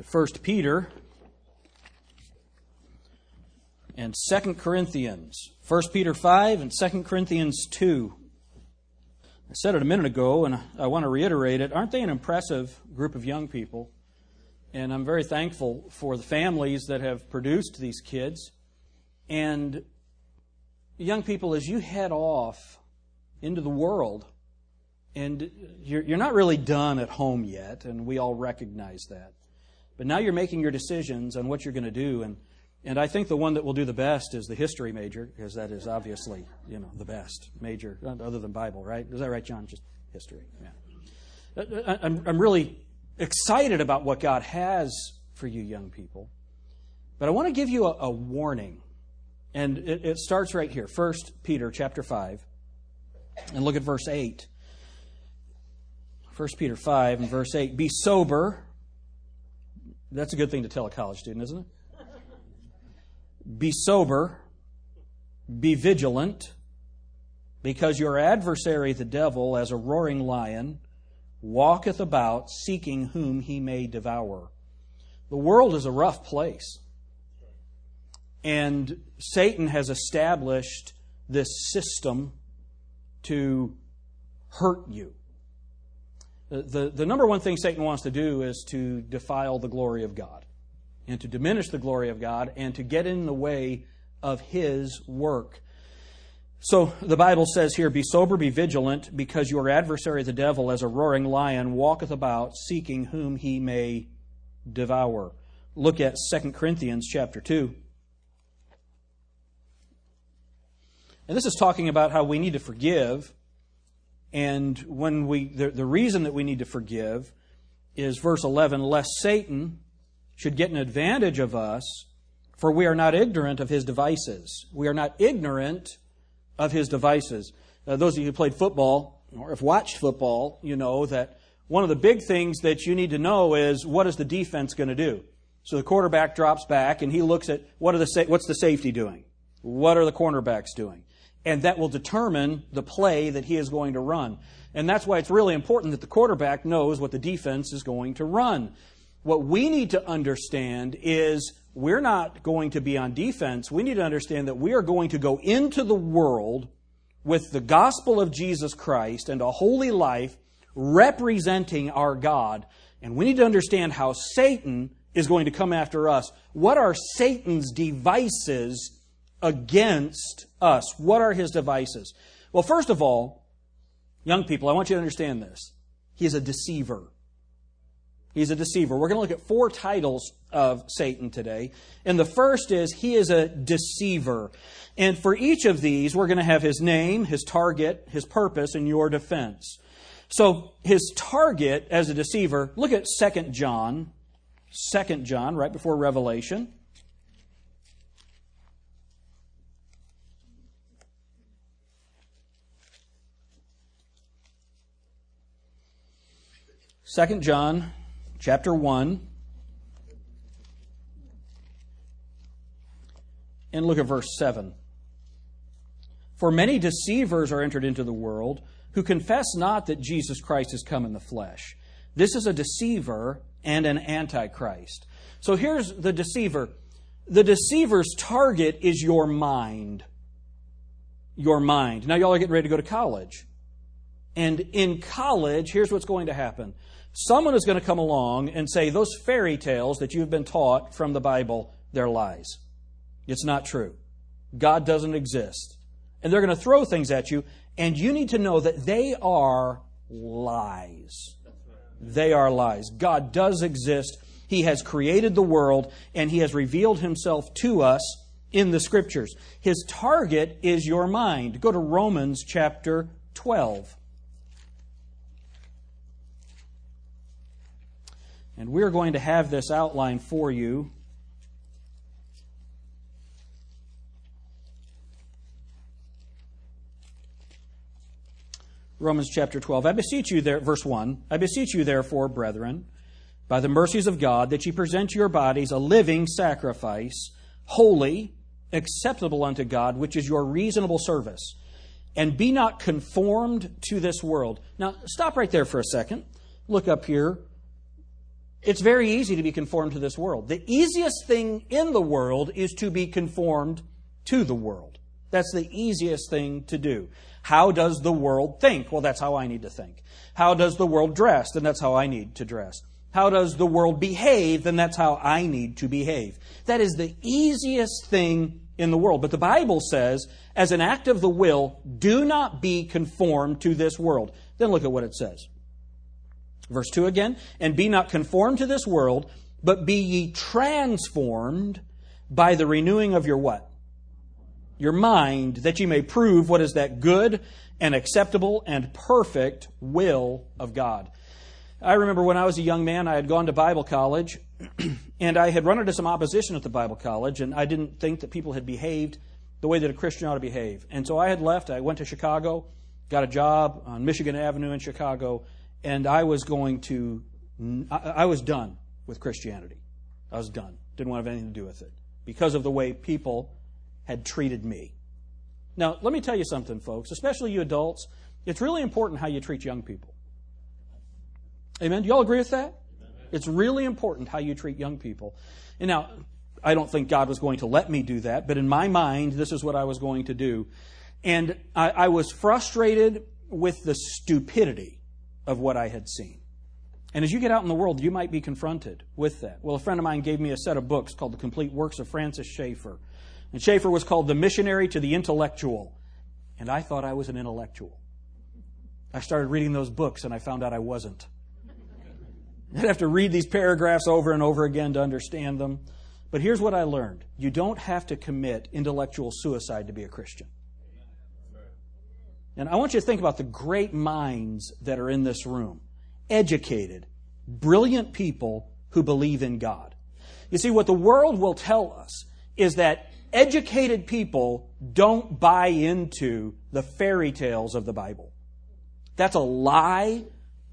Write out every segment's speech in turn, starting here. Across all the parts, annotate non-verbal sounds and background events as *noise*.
to 1 Peter and 2 Corinthians. 1 Peter 5 and 2 Corinthians 2. I said it a minute ago, and I want to reiterate it. Aren't they an impressive group of young people? And I'm very thankful for the families that have produced these kids. And young people, as you head off into the world, and you're, you're not really done at home yet, and we all recognize that. But now you're making your decisions on what you're going to do, and and I think the one that will do the best is the history major, because that is obviously, you know, the best major, other than Bible, right? Is that right, John? Just history. Yeah. Uh, uh, I'm, I'm really excited about what God has for you young people. But I want to give you a, a warning. And it, it starts right here. First Peter chapter 5. And look at verse 8. 1 Peter 5 and verse 8. Be sober. That's a good thing to tell a college student, isn't it? Be sober, be vigilant, because your adversary, the devil, as a roaring lion, walketh about seeking whom he may devour. The world is a rough place. And Satan has established this system to hurt you. The, the, the, number one thing Satan wants to do is to defile the glory of God and to diminish the glory of God and to get in the way of His work. So the Bible says here, Be sober, be vigilant, because your adversary, the devil, as a roaring lion, walketh about, seeking whom he may devour. Look at 2 Corinthians chapter 2. And this is talking about how we need to forgive. And when we the, the reason that we need to forgive is verse 11, lest Satan should get an advantage of us, for we are not ignorant of his devices. We are not ignorant of his devices. Uh, those of you who played football or have watched football, you know that one of the big things that you need to know is what is the defense going to do? So the quarterback drops back and he looks at what are the what's the safety doing? What are the cornerbacks doing? And that will determine the play that he is going to run. And that's why it's really important that the quarterback knows what the defense is going to run. What we need to understand is we're not going to be on defense. We need to understand that we are going to go into the world with the gospel of Jesus Christ and a holy life representing our God. And we need to understand how Satan is going to come after us. What are Satan's devices against us? What are his devices? Well, first of all, young people, I want you to understand this. He is a deceiver. He's a deceiver. We're going to look at four titles of Satan today. And the first is he is a deceiver. And for each of these, we're going to have his name, his target, his purpose, and your defense. So his target as a deceiver, look at 2 John. 2 John, right before Revelation. Second John chapter 1. And look at verse 7. For many deceivers are entered into the world who confess not that Jesus Christ has come in the flesh. This is a deceiver and an antichrist. So here's the deceiver. The deceiver's target is your mind. Your mind. Now, y'all are getting ready to go to college. And in college, here's what's going to happen someone is going to come along and say, Those fairy tales that you've been taught from the Bible, they're lies. It's not true. God doesn't exist. And they're going to throw things at you, and you need to know that they are lies. They are lies. God does exist. He has created the world, and He has revealed Himself to us in the Scriptures. His target is your mind. Go to Romans chapter 12. And we're going to have this outline for you. Romans chapter 12. I beseech you there, verse 1. I beseech you therefore, brethren, by the mercies of God, that ye present your bodies a living sacrifice, holy, acceptable unto God, which is your reasonable service. And be not conformed to this world. Now, stop right there for a second. Look up here It's very easy to be conformed to this world. The easiest thing in the world is to be conformed to the world. That's the easiest thing to do. How does the world think? Well, that's how I need to think. How does the world dress? Then that's how I need to dress. How does the world behave? Then that's how I need to behave. That is the easiest thing in the world. But the Bible says, as an act of the will, do not be conformed to this world. Then look at what it says. Verse 2 again, and be not conformed to this world, but be ye transformed by the renewing of your what? Your mind, that ye may prove what is that good and acceptable and perfect will of God. I remember when I was a young man, I had gone to Bible college, *clears throat* and I had run into some opposition at the Bible college, and I didn't think that people had behaved the way that a Christian ought to behave. And so I had left. I went to Chicago, got a job on Michigan Avenue in Chicago, and I was going to, I was done with Christianity. I was done. Didn't want to have anything to do with it because of the way people had treated me. Now, let me tell you something, folks, especially you adults. It's really important how you treat young people. Amen? Do y'all agree with that? It's really important how you treat young people. And now, I don't think God was going to let me do that, but in my mind, this is what I was going to do. And I, I was frustrated with the stupidity of what I had seen. And as you get out in the world, you might be confronted with that. Well, a friend of mine gave me a set of books called The Complete Works of Francis Schaeffer. And Schaeffer was called The Missionary to the Intellectual. And I thought I was an intellectual. I started reading those books and I found out I wasn't. *laughs* I'd have to read these paragraphs over and over again to understand them. But here's what I learned you don't have to commit intellectual suicide to be a Christian. And I want you to think about the great minds that are in this room educated, brilliant people who believe in God. You see, what the world will tell us is that educated people don't buy into the fairy tales of the Bible. That's a lie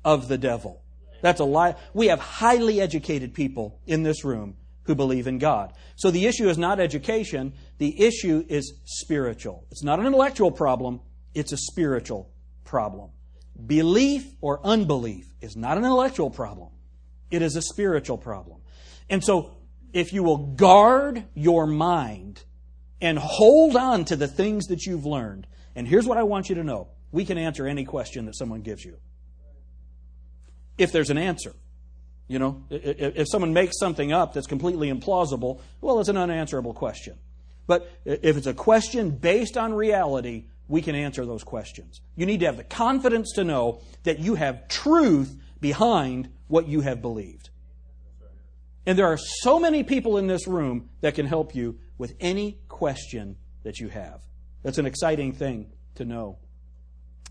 of the devil. That's a lie. We have highly educated people in this room who believe in God. So the issue is not education, the issue is spiritual. It's not an intellectual problem, it's a spiritual problem. Belief or unbelief is not an intellectual problem, it is a spiritual problem. And so, if you will guard your mind and hold on to the things that you've learned, and here's what I want you to know we can answer any question that someone gives you. If there's an answer. You know, if someone makes something up that's completely implausible, well, it's an unanswerable question. But if it's a question based on reality, we can answer those questions. You need to have the confidence to know that you have truth behind what you have believed. And there are so many people in this room that can help you with any question that you have. That's an exciting thing to know.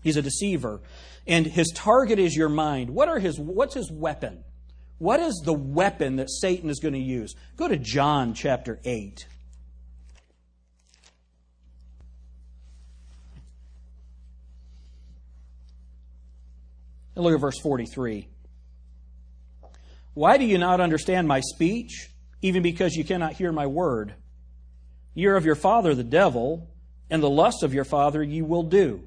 He's a deceiver, and his target is your mind. What are his, what's his weapon? What is the weapon that Satan is going to use? Go to John chapter 8. And look at verse 43. Why do you not understand my speech, even because you cannot hear my word? You're of your father the devil, and the lust of your father you will do.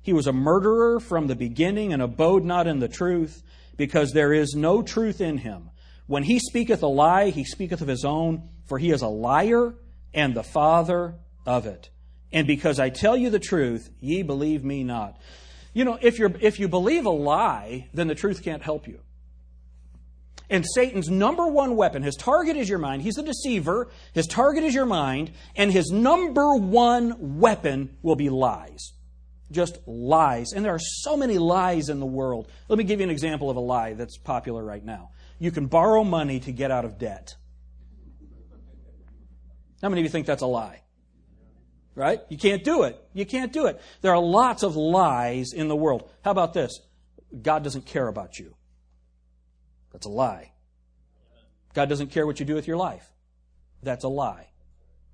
He was a murderer from the beginning and abode not in the truth, because there is no truth in him. When he speaketh a lie, he speaketh of his own, for he is a liar and the father of it. And because I tell you the truth, ye believe me not. You know, if, you're, if you believe a lie, then the truth can't help you. And Satan's number one weapon, his target is your mind. He's a deceiver. His target is your mind. And his number one weapon will be lies. Just lies. And there are so many lies in the world. Let me give you an example of a lie that's popular right now. You can borrow money to get out of debt. How many of you think that's a lie? Right? You can't do it. You can't do it. There are lots of lies in the world. How about this? God doesn't care about you. That's a lie. God doesn't care what you do with your life. That's a lie.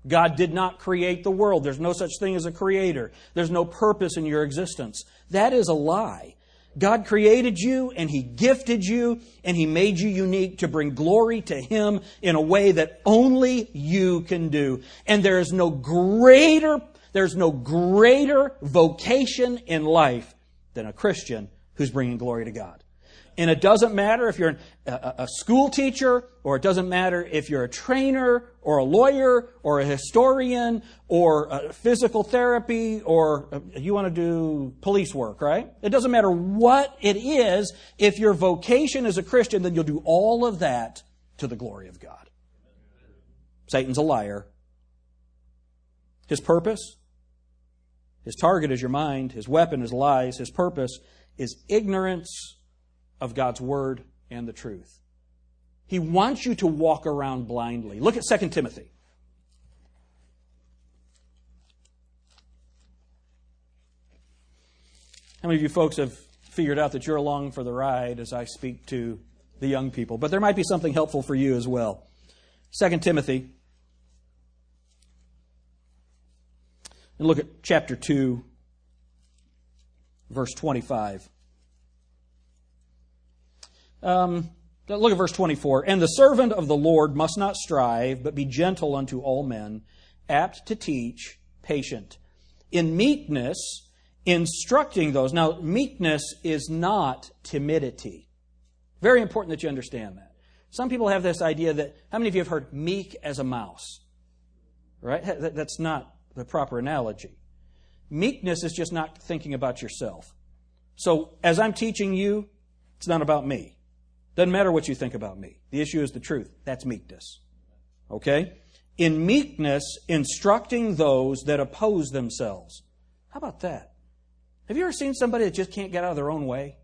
God did not create the world. There's no such thing as a creator. There's no purpose in your existence. That is a lie. God created you and He gifted you and He made you unique to bring glory to Him in a way that only you can do. And there is no greater, there's no greater vocation in life than a Christian who's bringing glory to God. And it doesn't matter if you're a, a school teacher, or it doesn't matter if you're a trainer, or a lawyer, or a historian, or a physical therapy, or uh, you want to do police work, right? It doesn't matter what it is. If your vocation is a Christian, then you'll do all of that to the glory of God. Satan's a liar. His purpose? His target is your mind. His weapon is lies. His purpose is ignorance of God's word and the truth. He wants you to walk around blindly. Look at 2 Timothy. How many of you folks have figured out that you're along for the ride as I speak to the young people? But there might be something helpful for you as well. 2 Timothy. And look at chapter 2, verse 25. Um, look at verse 24. And the servant of the Lord must not strive, but be gentle unto all men, apt to teach, patient. In meekness, instructing those. Now, meekness is not timidity. Very important that you understand that. Some people have this idea that, how many of you have heard meek as a mouse? Right? That's not the proper analogy. Meekness is just not thinking about yourself. So, as I'm teaching you, it's not about me. Doesn't matter what you think about me. The issue is the truth. That's meekness. Okay? In meekness, instructing those that oppose themselves. How about that? Have you ever seen somebody that just can't get out of their own way?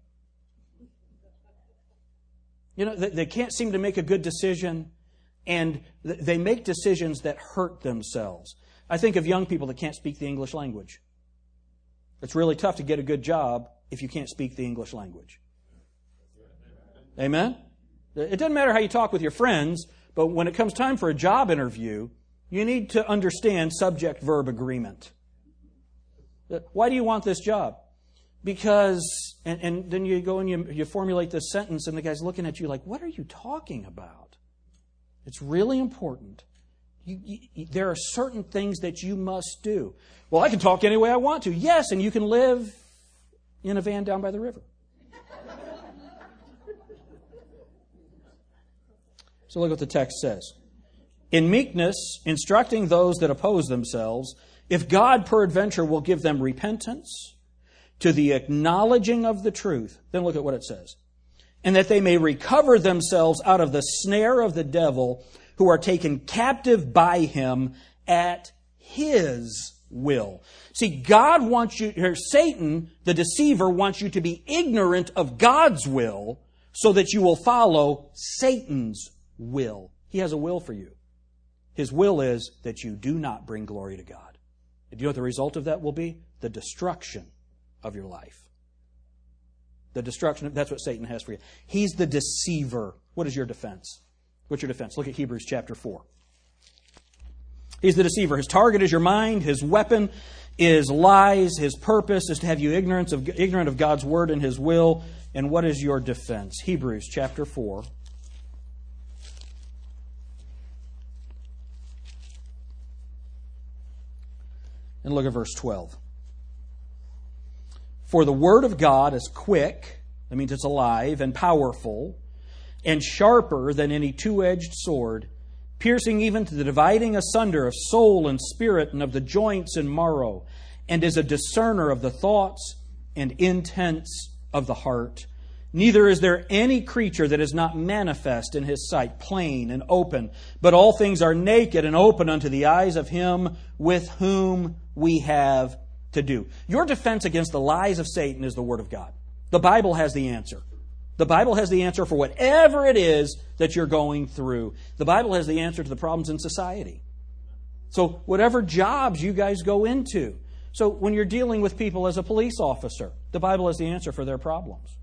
You know, they can't seem to make a good decision, and they make decisions that hurt themselves. I think of young people that can't speak the English language. It's really tough to get a good job if you can't speak the English language. Amen? It doesn't matter how you talk with your friends, but when it comes time for a job interview, you need to understand subject verb agreement. Uh, why do you want this job? Because, and, and then you go and you, you formulate this sentence, and the guy's looking at you like, what are you talking about? It's really important. You, you, there are certain things that you must do. Well, I can talk any way I want to. Yes, and you can live in a van down by the river. So look what the text says. In meekness, instructing those that oppose themselves, if God peradventure will give them repentance to the acknowledging of the truth, then look at what it says. And that they may recover themselves out of the snare of the devil who are taken captive by him at his will. See, God wants you, or Satan, the deceiver, wants you to be ignorant of God's will so that you will follow Satan's will. He has a will for you. His will is that you do not bring glory to God. And you know what the result of that will be? The destruction of your life. The destruction, that's what Satan has for you. He's the deceiver. What is your defense? What's your defense? Look at Hebrews chapter 4. He's the deceiver. His target is your mind. His weapon is lies. His purpose is to have you ignorant of God's word and His will. And what is your defense? Hebrews chapter 4. And look at verse 12. For the word of God is quick, that means it's alive and powerful, and sharper than any two edged sword, piercing even to the dividing asunder of soul and spirit and of the joints and marrow, and is a discerner of the thoughts and intents of the heart. Neither is there any creature that is not manifest in his sight, plain and open, but all things are naked and open unto the eyes of him with whom we have to do. Your defense against the lies of Satan is the Word of God. The Bible has the answer. The Bible has the answer for whatever it is that you're going through. The Bible has the answer to the problems in society. So, whatever jobs you guys go into. So, when you're dealing with people as a police officer, the Bible has the answer for their problems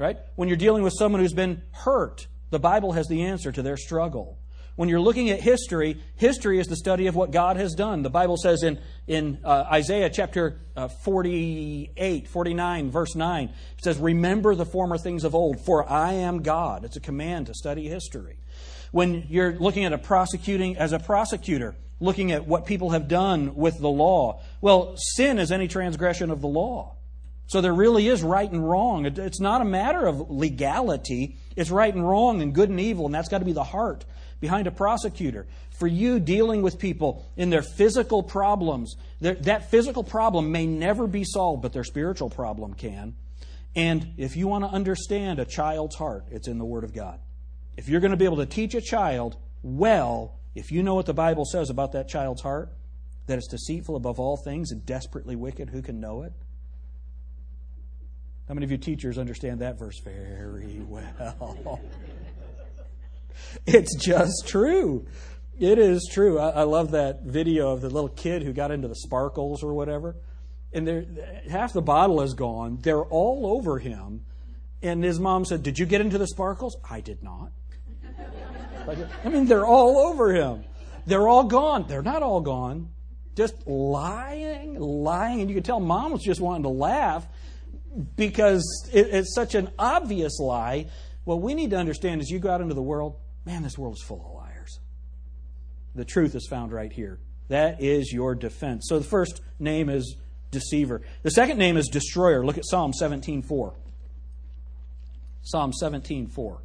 right? When you're dealing with someone who's been hurt, the Bible has the answer to their struggle. When you're looking at history, history is the study of what God has done. The Bible says in, in uh, Isaiah chapter uh, 48, 49, verse 9, it says, Remember the former things of old, for I am God. It's a command to study history. When you're looking at a prosecuting, as a prosecutor, looking at what people have done with the law, well, sin is any transgression of the law. So there really is right and wrong. It's not a matter of legality. It's right and wrong and good and evil, and that's got to be the heart behind a prosecutor. For you dealing with people in their physical problems, that physical problem may never be solved, but their spiritual problem can. And if you want to understand a child's heart, it's in the Word of God. If you're going to be able to teach a child well, if you know what the Bible says about that child's heart, that it's deceitful above all things and desperately wicked, who can know it? How many of you teachers understand that verse very well? *laughs* it's just true. It is true. I, I, love that video of the little kid who got into the sparkles or whatever. And half the bottle is gone. They're all over him. And his mom said, Did you get into the sparkles? I did not. I mean, they're all over him. They're all gone. They're not all gone. Just lying, lying. And you can tell mom was just wanting to laugh because it, it's such an obvious lie. What we need to understand is you go out into the world, man, this world is full of liars. The truth is found right here. That is your defense. So the first name is deceiver. The second name is destroyer. Look at Psalm 17:4. Psalm 17:4.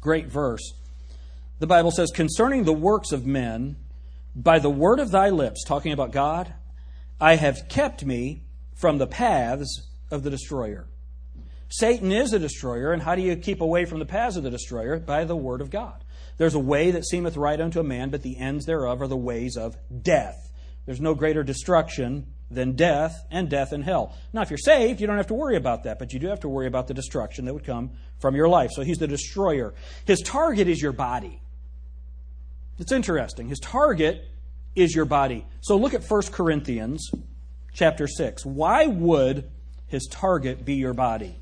Great verse. The Bible says, Concerning the works of men, by the word of thy lips, talking about God, I have kept me from the paths of the destroyer. Satan is a destroyer, and how do you keep away from the paths of the destroyer? By the word of God. There's a way that seemeth right unto a man, but the ends thereof are the ways of death. There's no greater destruction than death and death and hell. Now, if you're saved, you don't have to worry about that, but you do have to worry about the destruction that would come from your life. So he's the destroyer. His target is your body. It's interesting. His target is your body. So look at 1 Corinthians chapter 6. Why would his target be your body?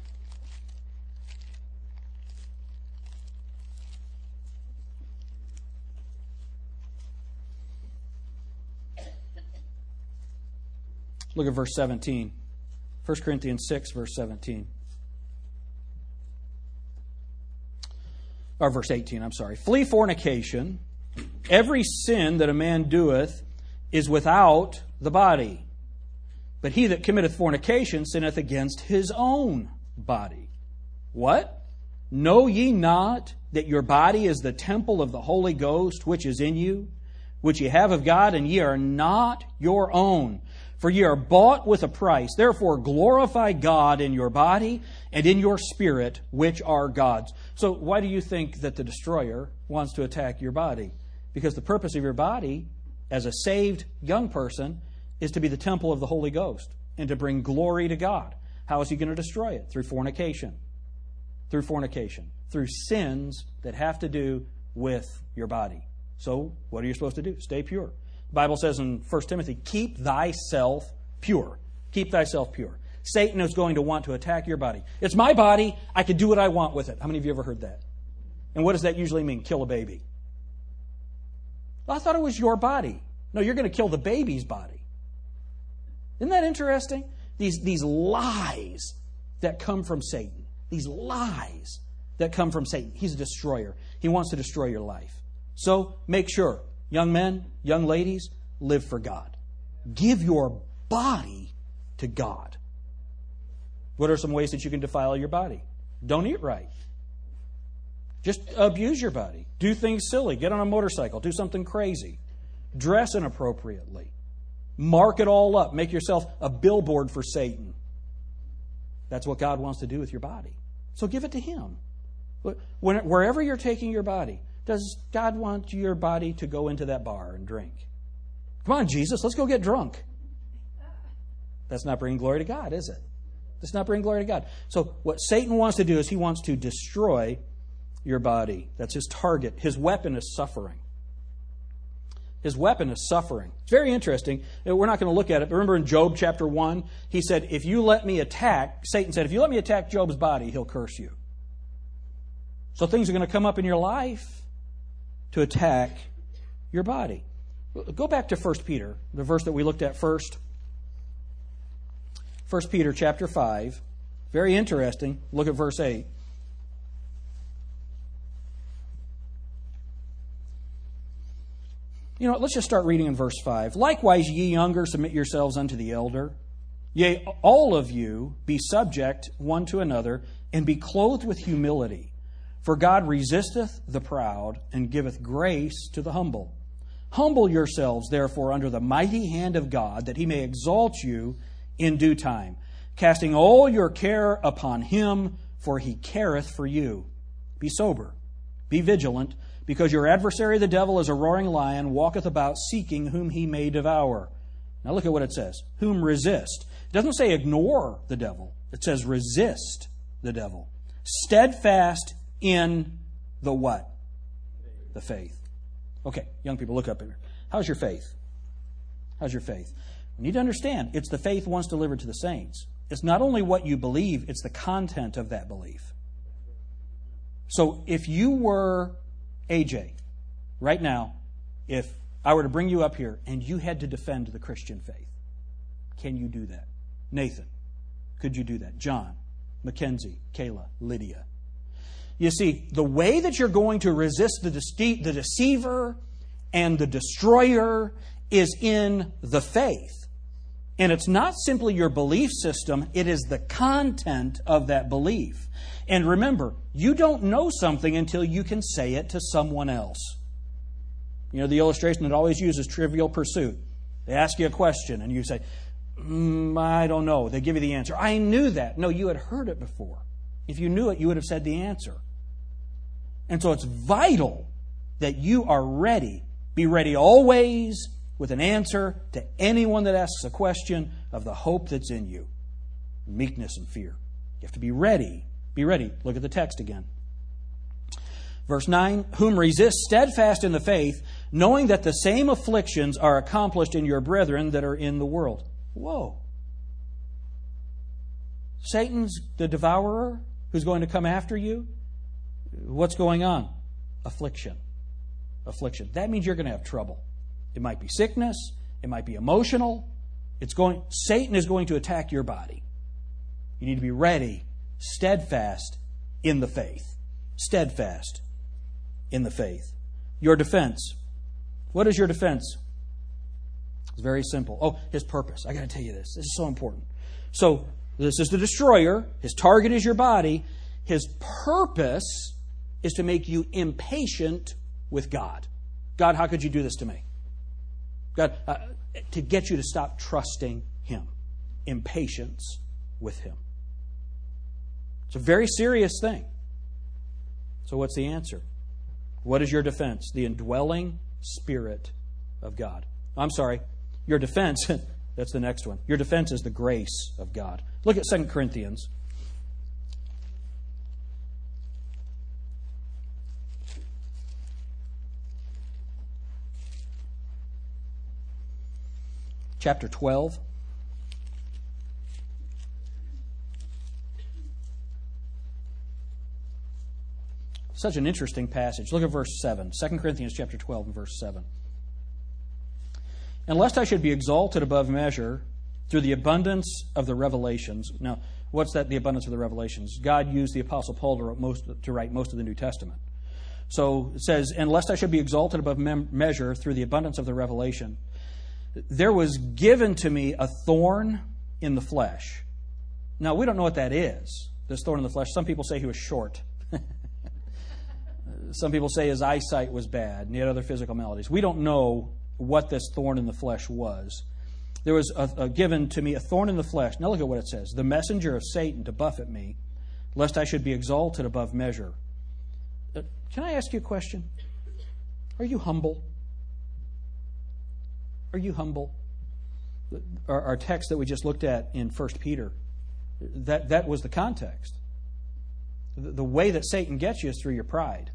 Look at verse 17. 1 Corinthians 6, verse 17. Or verse 18, I'm sorry. Flee fornication. Every sin that a man doeth is without the body. But he that committeth fornication sinneth against his own body. What? Know ye not that your body is the temple of the Holy Ghost which is in you, which ye have of God, and ye are not your own? For ye are bought with a price. Therefore, glorify God in your body and in your spirit, which are God's. So, why do you think that the destroyer wants to attack your body? Because the purpose of your body, as a saved young person, is to be the temple of the Holy Ghost and to bring glory to God. How is he going to destroy it? Through fornication. Through fornication. Through sins that have to do with your body. So, what are you supposed to do? Stay pure. Bible says in 1 Timothy, keep thyself pure. Keep thyself pure. Satan is going to want to attack your body. It's my body. I can do what I want with it. How many of you ever heard that? And what does that usually mean? Kill a baby. Well, I thought it was your body. No, you're going to kill the baby's body. Isn't that interesting? These, these lies that come from Satan. These lies that come from Satan. He's a destroyer. He wants to destroy your life. So make sure Young men, young ladies, live for God. Give your body to God. What are some ways that you can defile your body? Don't eat right. Just abuse your body. Do things silly. Get on a motorcycle. Do something crazy. Dress inappropriately. Mark it all up. Make yourself a billboard for Satan. That's what God wants to do with your body. So give it to Him. Wherever you're taking your body, does God want your body to go into that bar and drink? Come on, Jesus, let's go get drunk. That's not bringing glory to God, is it? That's not bringing glory to God. So, what Satan wants to do is he wants to destroy your body. That's his target. His weapon is suffering. His weapon is suffering. It's very interesting. We're not going to look at it. Remember in Job chapter 1, he said, If you let me attack, Satan said, If you let me attack Job's body, he'll curse you. So things are going to come up in your life to attack your body. Go back to 1 Peter, the verse that we looked at first. 1 Peter chapter 5. Very interesting. Look at verse 8. You know, let's just start reading in verse 5. Likewise, ye younger, submit yourselves unto the elder. Yea, all of you be subject one to another, and be clothed with humility. For God resisteth the proud, and giveth grace to the humble. Humble yourselves, therefore, under the mighty hand of God, that he may exalt you in due time, casting all your care upon him, for he careth for you. Be sober, be vigilant, because your adversary the devil is a roaring lion, walketh about seeking whom he may devour. Now look at what it says. Whom resist. It doesn't say ignore the devil. It says resist the devil. Steadfast in the what? The faith. Okay, young people, look up here. How's your faith? How's your faith? We need to understand it's the faith once delivered to the saints. It's not only what you believe, it's the content of that belief. So if you were AJ right now, if I were to bring you up here and you had to defend the Christian faith, can you do that? Nathan, could you do that? John, Mackenzie, Kayla, Lydia. You see, the way that you're going to resist the, dece- the deceiver and the destroyer is in the faith. And it's not simply your belief system, it is the content of that belief. And remember, you don't know something until you can say it to someone else. You know, the illustration that always uses trivial pursuit. They ask you a question and you say, mm, I don't know. They give you the answer. I knew that. No, you had heard it before. If you knew it, you would have said the answer. And so it's vital that you are ready. Be ready always with an answer to anyone that asks a question of the hope that's in you meekness and fear. You have to be ready. Be ready. Look at the text again. Verse 9 Whom resist steadfast in the faith, knowing that the same afflictions are accomplished in your brethren that are in the world. Whoa. Satan's the devourer who's going to come after you. What's going on? Affliction. Affliction. That means you're going to have trouble. It might be sickness, it might be emotional. It's going Satan is going to attack your body. You need to be ready, steadfast in the faith. Steadfast in the faith. Your defense. What is your defense? It's very simple. Oh, his purpose. I got to tell you this. This is so important. So, this is the destroyer. His target is your body. His purpose is to make you impatient with God. God, how could you do this to me? God, uh, to get you to stop trusting Him. Impatience with Him. It's a very serious thing. So, what's the answer? What is your defense? The indwelling Spirit of God. I'm sorry, your defense, *laughs* that's the next one. Your defense is the grace of God. Look at 2 Corinthians chapter 12. Such an interesting passage. Look at verse 7. 2 Corinthians chapter 12 and verse 7. And lest I should be exalted above measure through the abundance of the revelations. Now, what's that, the abundance of the revelations? God used the Apostle Paul to write most, to write most of the New Testament. So it says, And lest I should be exalted above measure through the abundance of the revelation, there was given to me a thorn in the flesh. Now, we don't know what that is, this thorn in the flesh. Some people say he was short. *laughs* Some people say his eyesight was bad, and he had other physical maladies. We don't know what this thorn in the flesh was. There was a, a given to me a thorn in the flesh. Now look at what it says the messenger of Satan to buffet me, lest I should be exalted above measure. Uh, can I ask you a question? Are you humble? Are you humble? Our, our text that we just looked at in 1 Peter, that, that was the context. The, the way that Satan gets you is through your pride.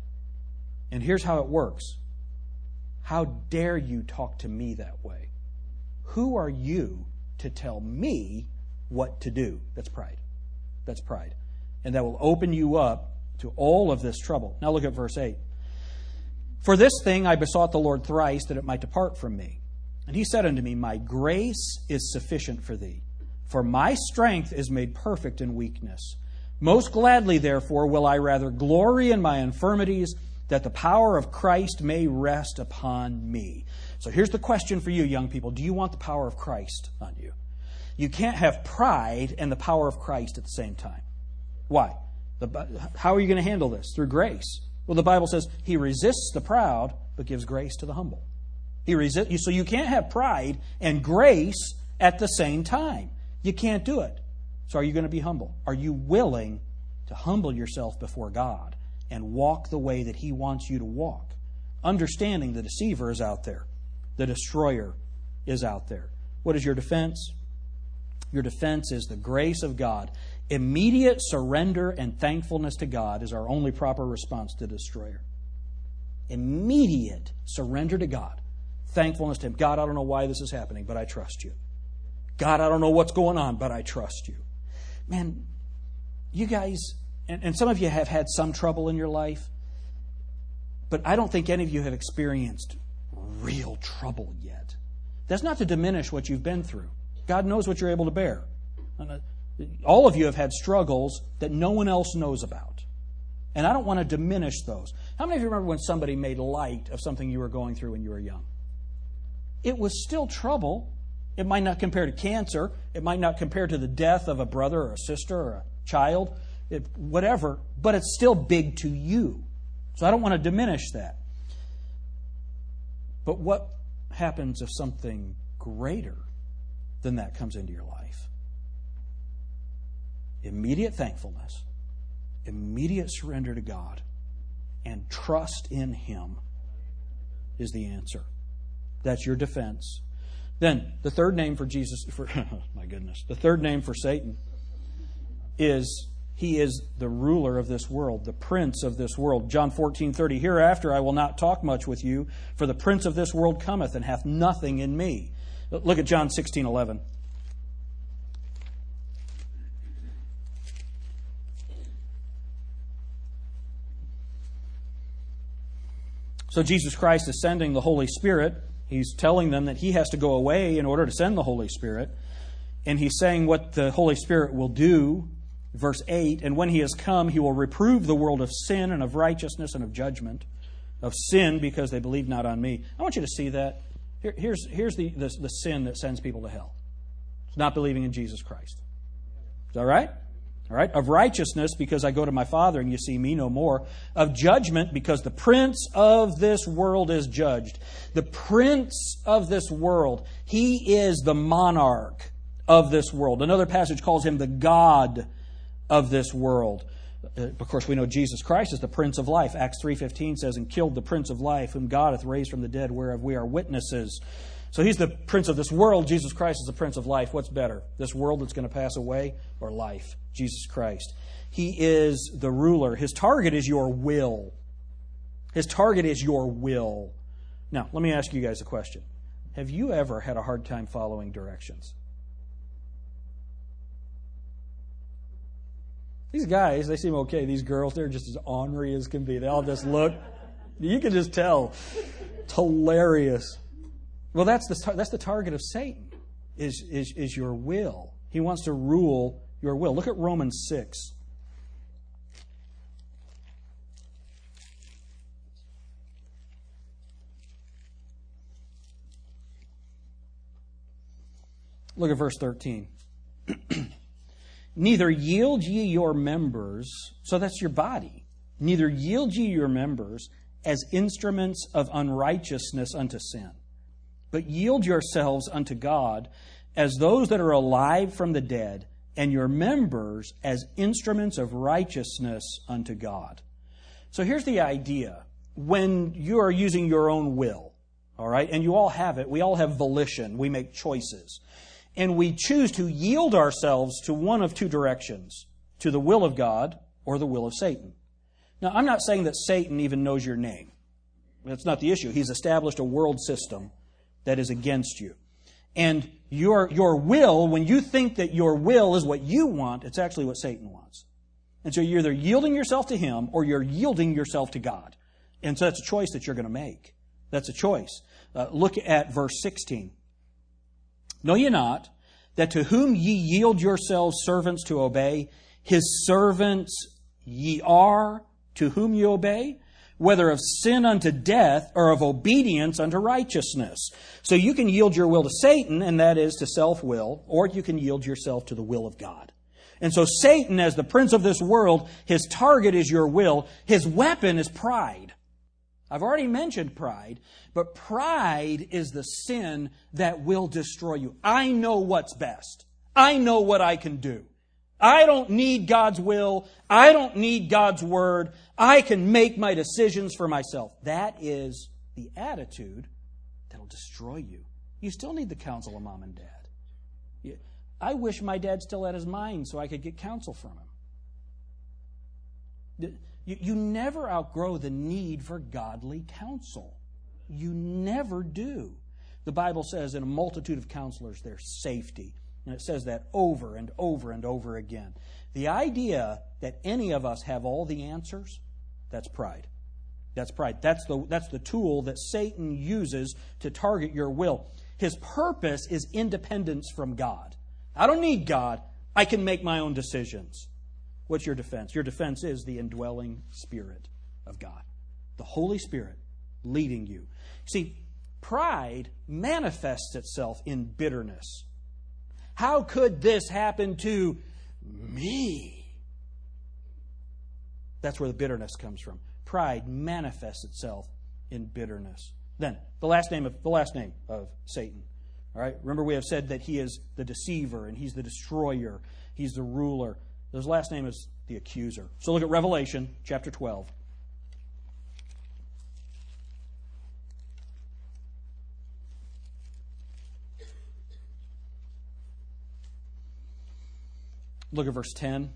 And here's how it works How dare you talk to me that way? Who are you to tell me what to do? That's pride. That's pride. And that will open you up to all of this trouble. Now look at verse 8. For this thing I besought the Lord thrice that it might depart from me. And he said unto me, My grace is sufficient for thee, for my strength is made perfect in weakness. Most gladly, therefore, will I rather glory in my infirmities, that the power of Christ may rest upon me. So here's the question for you, young people. Do you want the power of Christ on you? You can't have pride and the power of Christ at the same time. Why? The, how are you going to handle this? Through grace. Well, the Bible says he resists the proud, but gives grace to the humble. He resists, so you can't have pride and grace at the same time. You can't do it. So are you going to be humble? Are you willing to humble yourself before God and walk the way that He wants you to walk? Understanding the deceiver is out there, the destroyer is out there. What is your defense? Your defense is the grace of God. Immediate surrender and thankfulness to God is our only proper response to destroyer. Immediate surrender to God. Thankfulness to Him. God, I don't know why this is happening, but I trust you. God, I don't know what's going on, but I trust you. Man, you guys, and, and some of you have had some trouble in your life, but I don't think any of you have experienced real trouble yet. That's not to diminish what you've been through. God knows what you're able to bear. Uh, all of you have had struggles that no one else knows about. And I don't want to diminish those. How many of you remember when somebody made light of something you were going through when you were young? It was still trouble. It might not compare to cancer. It might not compare to the death of a brother or a sister or a child, it, whatever, but it's still big to you. So I don't want to diminish that. But what happens if something greater than that comes into your life. Immediate thankfulness, immediate surrender to God, and trust in Him is the answer. That's your defense. Then, the third name for Jesus, for, *laughs* oh my goodness, the third name for Satan is he is the ruler of this world, the prince of this world. John 14, 30. Hereafter I will not talk much with you, for the prince of this world cometh and hath nothing in me. Look at John 16 11. So Jesus Christ is sending the Holy Spirit. He's telling them that he has to go away in order to send the Holy Spirit. And he's saying what the Holy Spirit will do. Verse 8 And when he has come, he will reprove the world of sin and of righteousness and of judgment. Of sin because they believe not on me. I want you to see that. Here, here's here's the, the, the sin that sends people to hell it's not believing in Jesus Christ. Is that right? All right. Of righteousness, because I go to my Father and you see me no more. Of judgment, because the prince of this world is judged. The prince of this world, he is the monarch of this world. Another passage calls him the God of this world. Uh, of course, we know Jesus Christ is the Prince of Life. Acts 3.15 says, And killed the Prince of Life, whom God hath raised from the dead, whereof we are witnesses. So he's the Prince of this world. Jesus Christ is the Prince of Life. What's better? This world that's going to pass away or life? Jesus Christ. He is the ruler. His target is your will. His target is your will. Now, let me ask you guys a question. Have you ever had a hard time following directions? These guys, they seem okay. These girls, they're just as ornery as can be. They all just look. You can just tell. It's hilarious. Well, that's the, that's the target of Satan, is, is, is your will. He wants to rule your will. Look at Romans 6. Look at verse 13. *clears throat* Neither yield ye your members, so that's your body, neither yield ye your members as instruments of unrighteousness unto sin, but yield yourselves unto God as those that are alive from the dead, and your members as instruments of righteousness unto God. So here's the idea. When you are using your own will, all right, and you all have it, we all have volition, we make choices and we choose to yield ourselves to one of two directions to the will of God or the will of Satan. Now, I'm not saying that Satan even knows your name. That's not the issue. He's established a world system that is against you. And your, your will, when you think that your will is what you want, it's actually what Satan wants. And so you're either yielding yourself to him or you're yielding yourself to God. And so that's a choice that you're going to make. That's a choice. Uh, look at verse 16. Know ye not that to whom ye yield yourselves servants to obey, his servants ye are to whom ye obey? Whether of sin unto death or of obedience unto righteousness. So you can yield your will to Satan, and that is to self will, or you can yield yourself to the will of God. And so Satan, as the prince of this world, his target is your will, his weapon is pride. I've already mentioned pride, but pride is the sin that will destroy you. I know what's best. I know what I can do. I don't need God's will. I don't need God's word. I can make my decisions for myself. That is the attitude that'll destroy you. You still need the counsel of mom and dad. I wish my dad still had his mind so I could get counsel from him. You, never outgrow the need for godly counsel. You never do. The Bible says in a multitude of counselors there's safety. And it says that over and over and over again. The idea that any of us have all the answers, that's pride. That's pride. That's the, that's the tool that Satan uses to target your will. His purpose is independence from God. I don't need God. I can make my own decisions. What's your defense? Your defense is the indwelling Spirit of God, the Holy Spirit leading you. See, pride manifests itself in bitterness. How could this happen to me? That's where the bitterness comes from. Pride manifests itself in bitterness. Then, the last name of the last name of Satan. All right? Remember we have said that he is the deceiver and he's the destroyer. He's the ruler. His last name is the accuser. So look at Revelation chapter 12. Look at verse 10.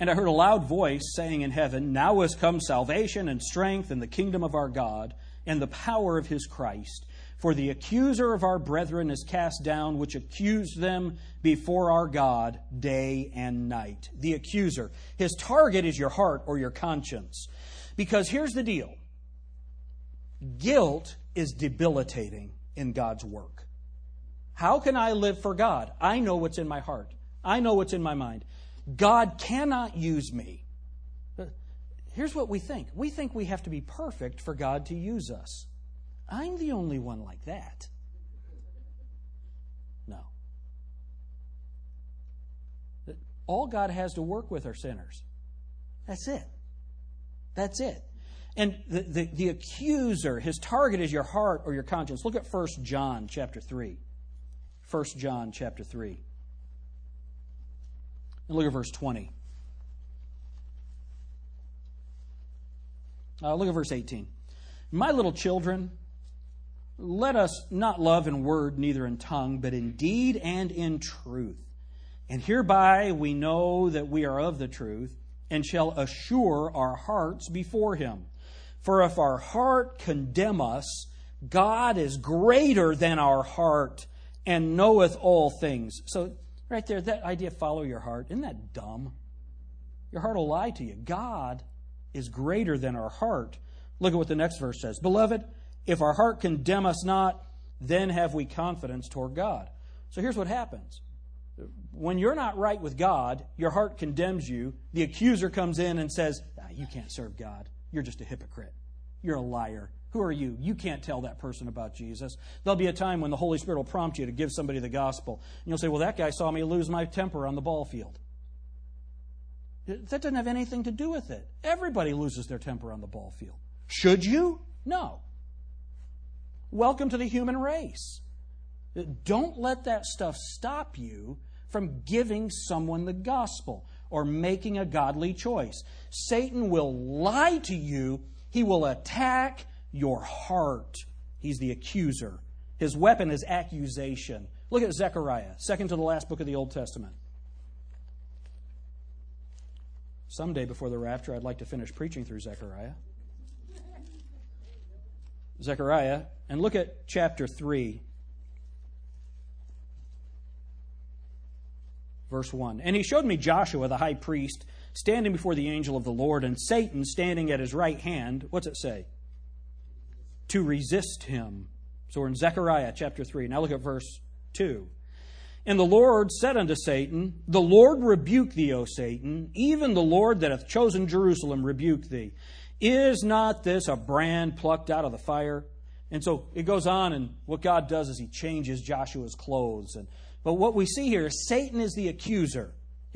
And I heard a loud voice saying in heaven, Now has come salvation and strength and the kingdom of our God and the power of his Christ. For the accuser of our brethren is cast down, which accused them before our God day and night. The accuser. His target is your heart or your conscience. Because here's the deal guilt is debilitating in God's work. How can I live for God? I know what's in my heart. I know what's in my mind. God cannot use me. Here's what we think we think we have to be perfect for God to use us. I'm the only one like that. No. All God has to work with are sinners. That's it. That's it. And the, the, the accuser, his target is your heart or your conscience. Look at 1 John chapter 3. 1 John chapter 3. And look at verse 20. Uh, look at verse 18. My little children, let us not love in word, neither in tongue, but in deed and in truth. And hereby we know that we are of the truth, and shall assure our hearts before Him. For if our heart condemn us, God is greater than our heart and knoweth all things. So, right there, that idea, follow your heart, isn't that dumb? Your heart will lie to you. God is greater than our heart. Look at what the next verse says. Beloved, if our heart condemn us not, then have we confidence toward God. So here's what happens. When you're not right with God, your heart condemns you. The accuser comes in and says, ah, You can't serve God. You're just a hypocrite. You're a liar. Who are you? You can't tell that person about Jesus. There'll be a time when the Holy Spirit will prompt you to give somebody the gospel. And you'll say, Well, that guy saw me lose my temper on the ball field. That doesn't have anything to do with it. Everybody loses their temper on the ball field. Should you? No. Welcome to the human race. Don't let that stuff stop you from giving someone the gospel or making a godly choice. Satan will lie to you, he will attack your heart. He's the accuser. His weapon is accusation. Look at Zechariah, second to the last book of the Old Testament. Someday before the rapture, I'd like to finish preaching through Zechariah. Zechariah, and look at chapter 3, verse 1. And he showed me Joshua, the high priest, standing before the angel of the Lord, and Satan standing at his right hand. What's it say? To resist him. So we're in Zechariah chapter 3. Now look at verse 2. And the Lord said unto Satan, The Lord rebuke thee, O Satan, even the Lord that hath chosen Jerusalem rebuke thee. Is not this a brand plucked out of the fire? And so it goes on, and what God does is He changes Joshua's clothes. And, but what we see here is Satan is the accuser.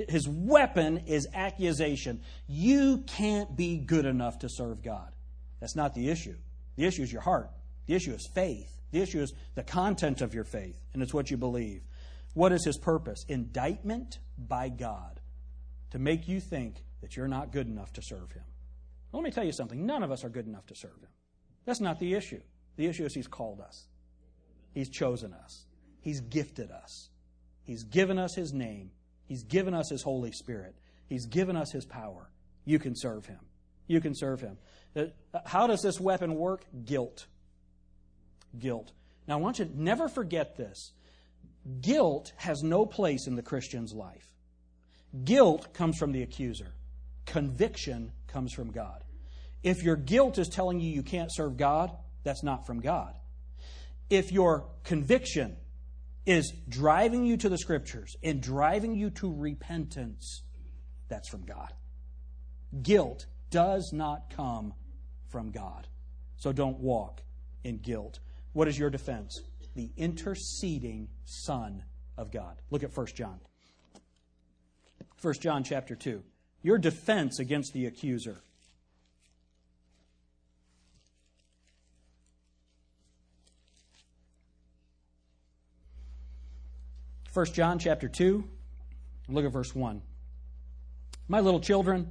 His weapon is accusation. You can't be good enough to serve God. That's not the issue. The issue is your heart. The issue is faith. The issue is the content of your faith, and it's what you believe. What is his purpose? Indictment by God to make you think that you're not good enough to serve him. Let me tell you something. None of us are good enough to serve him. That's not the issue. The issue is he's called us, he's chosen us, he's gifted us, he's given us his name, he's given us his Holy Spirit, he's given us his power. You can serve him. You can serve him. Uh, how does this weapon work? Guilt. Guilt. Now, I want you to never forget this. Guilt has no place in the Christian's life. Guilt comes from the accuser, conviction comes from God. If your guilt is telling you you can't serve God, that's not from God. If your conviction is driving you to the scriptures and driving you to repentance, that's from God. Guilt does not come from God. So don't walk in guilt. What is your defense? the interceding Son of God. Look at 1 John. 1 John chapter 2. Your defense against the accuser. First John chapter 2, look at verse 1. My little children,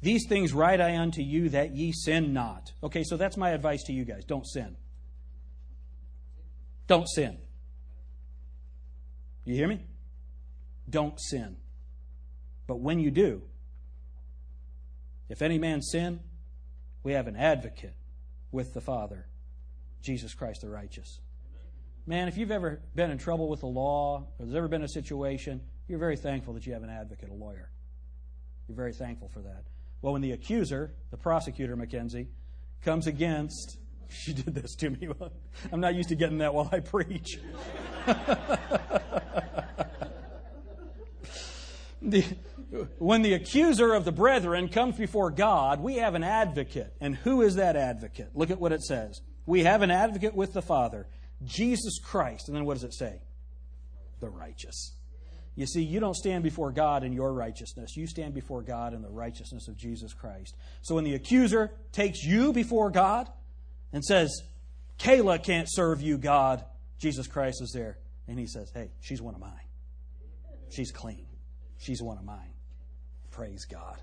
these things write I unto you that ye sin not. Okay, so that's my advice to you guys. Don't sin. Don't sin. You hear me? Don't sin. But when you do, if any man sin, we have an advocate with the Father, Jesus Christ the righteous. Man, if you've ever been in trouble with the law, or there's ever been a situation, you're very thankful that you have an advocate, a lawyer. You're very thankful for that. Well, when the accuser, the prosecutor, Mackenzie, comes against *laughs* She did this to me. *laughs* I'm not used to getting that while I preach. *laughs* the, when the accuser of the brethren comes before God, we have an advocate. And who is that advocate? Look at what it says. We have an advocate with the Father, Jesus Christ. And then what does it say? The righteous. You see, you don't stand before God in your righteousness. You stand before God in the righteousness of Jesus Christ. So when the accuser takes you before God, and says, Kayla can't serve you, God. Jesus Christ is there. And he says, Hey, she's one of mine. She's clean. She's one of mine. Praise God.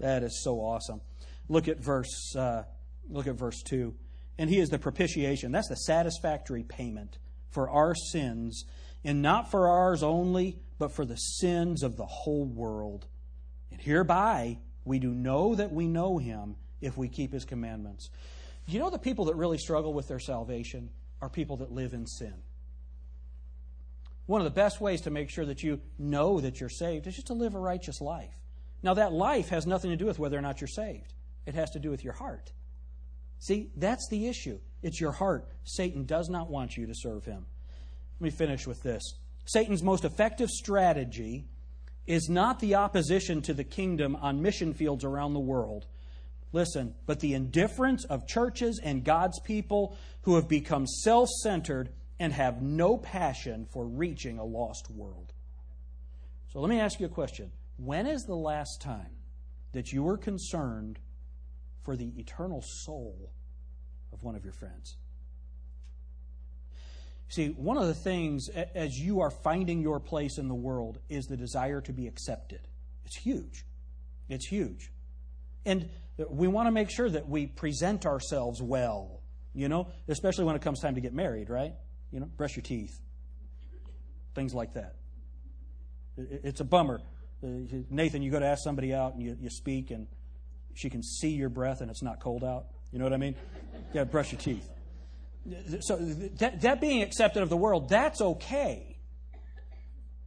That is so awesome. Look at verse uh, look at verse 2. And he is the propitiation. That's the satisfactory payment for our sins, and not for ours only, but for the sins of the whole world. And hereby we do know that we know him if we keep his commandments. You know the people that really struggle with their salvation are people that live in sin. One of the best ways to make sure that you know that you're saved is just to live a righteous life. Now, that life has nothing to do with whether or not you're saved, it has to do with your heart. See, that's the issue. It's your heart. Satan does not want you to serve him. Let me finish with this. Satan's most effective strategy is not the opposition to the kingdom on mission fields around the world, Listen, but the indifference of churches and God's people who have become self centered and have no passion for reaching a lost world. So let me ask you a question. When is the last time that you were concerned for the eternal soul of one of your friends? See, one of the things as you are finding your place in the world is the desire to be accepted. It's huge. It's huge. And we want to make sure that we present ourselves well, you know, especially when it comes time to get married, right? You know, brush your teeth, things like that. It's a bummer. Uh, Nathan, you go to ask somebody out and you, you speak and she can see your breath and it's not cold out. You know what I mean? Yeah, brush your teeth. So that, that being accepted of the world, that's okay.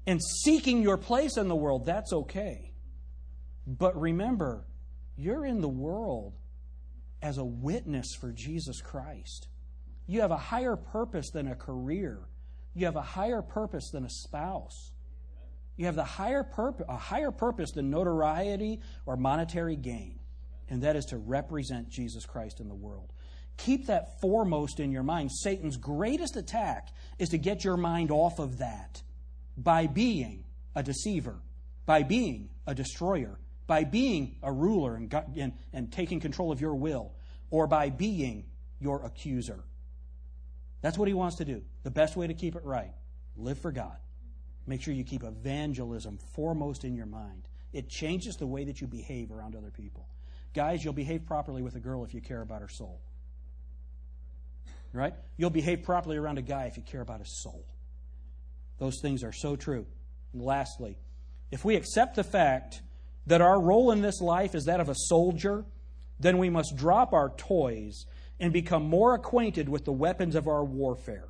And seeking your place in the world, that's okay. But remember, you're in the world as a witness for Jesus Christ. You have a higher purpose than a career. You have a higher purpose than a spouse. You have the higher purpose, a higher purpose than notoriety or monetary gain, and that is to represent Jesus Christ in the world. Keep that foremost in your mind. Satan's greatest attack is to get your mind off of that by being a deceiver, by being a destroyer, by being a ruler and, and, and taking control of your will, or by being your accuser. That's what he wants to do. The best way to keep it right live for God. Make sure you keep evangelism foremost in your mind. It changes the way that you behave around other people. Guys, you'll behave properly with a girl if you care about her soul. Right? You'll behave properly around a guy if you care about his soul. Those things are so true. And lastly, if we accept the fact that our role in this life is that of a soldier, then we must drop our toys and become more acquainted with the weapons of our warfare.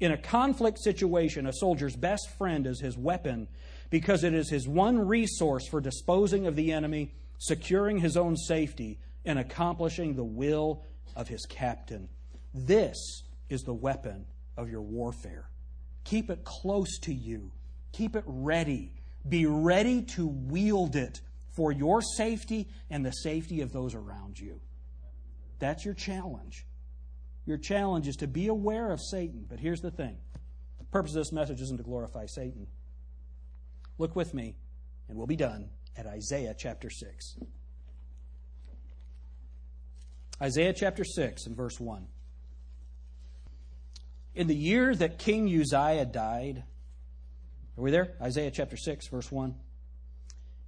In a conflict situation, a soldier's best friend is his weapon because it is his one resource for disposing of the enemy, securing his own safety, and accomplishing the will of his captain. This is the weapon of your warfare. Keep it close to you, keep it ready. Be ready to wield it for your safety and the safety of those around you. That's your challenge. Your challenge is to be aware of Satan. But here's the thing the purpose of this message isn't to glorify Satan. Look with me, and we'll be done at Isaiah chapter 6. Isaiah chapter 6 and verse 1. In the year that King Uzziah died, are we there? Isaiah chapter 6, verse 1.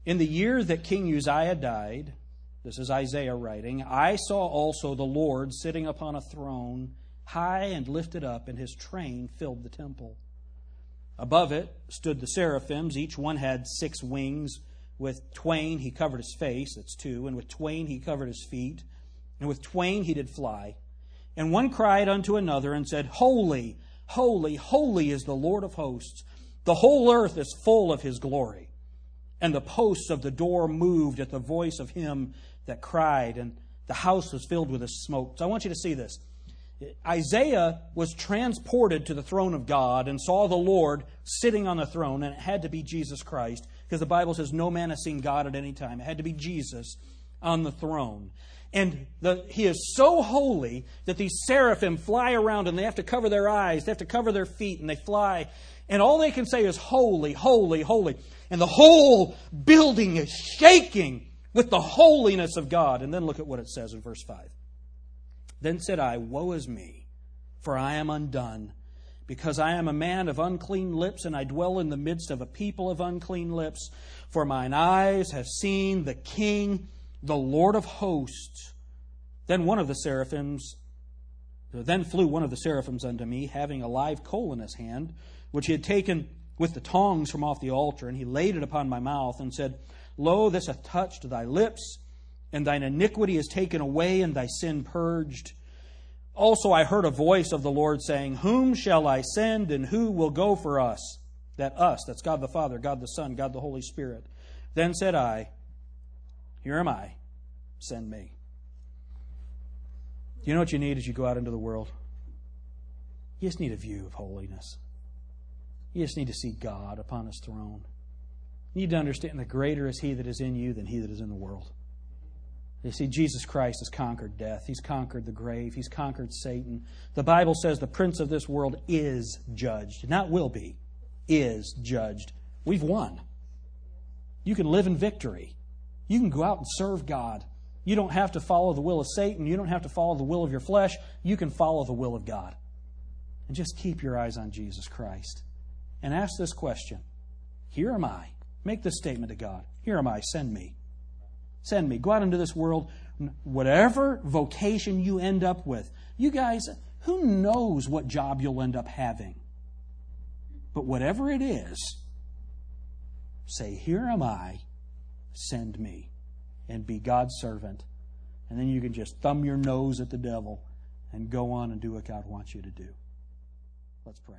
In the year that King Uzziah died, this is Isaiah writing, I saw also the Lord sitting upon a throne, high and lifted up, and his train filled the temple. Above it stood the seraphims. Each one had six wings. With twain he covered his face, that's two, and with twain he covered his feet, and with twain he did fly. And one cried unto another and said, Holy, holy, holy is the Lord of hosts. The whole earth is full of his glory. And the posts of the door moved at the voice of him that cried, and the house was filled with his smoke. So I want you to see this. Isaiah was transported to the throne of God and saw the Lord sitting on the throne, and it had to be Jesus Christ, because the Bible says no man has seen God at any time. It had to be Jesus on the throne. And the, he is so holy that these seraphim fly around and they have to cover their eyes, they have to cover their feet, and they fly. And all they can say is, Holy, holy, holy. And the whole building is shaking with the holiness of God. And then look at what it says in verse 5. Then said I, Woe is me, for I am undone, because I am a man of unclean lips, and I dwell in the midst of a people of unclean lips. For mine eyes have seen the King, the Lord of hosts. Then one of the seraphims, then flew one of the seraphims unto me, having a live coal in his hand, which he had taken with the tongs from off the altar, and he laid it upon my mouth, and said, Lo, this hath touched thy lips, and thine iniquity is taken away, and thy sin purged. Also I heard a voice of the Lord saying, Whom shall I send, and who will go for us? That us, that's God the Father, God the Son, God the Holy Spirit. Then said I, Here am I, send me. You know what you need as you go out into the world? You just need a view of holiness. You just need to see God upon his throne. You need to understand that greater is He that is in you than He that is in the world. You see, Jesus Christ has conquered death. He's conquered the grave. He's conquered Satan. The Bible says the prince of this world is judged. Not will be, is judged. We've won. You can live in victory. You can go out and serve God. You don't have to follow the will of Satan. You don't have to follow the will of your flesh. You can follow the will of God. And just keep your eyes on Jesus Christ. And ask this question Here am I. Make this statement to God Here am I, send me. Send me. Go out into this world, whatever vocation you end up with. You guys, who knows what job you'll end up having? But whatever it is, say, Here am I, send me, and be God's servant. And then you can just thumb your nose at the devil and go on and do what God wants you to do. Let's pray.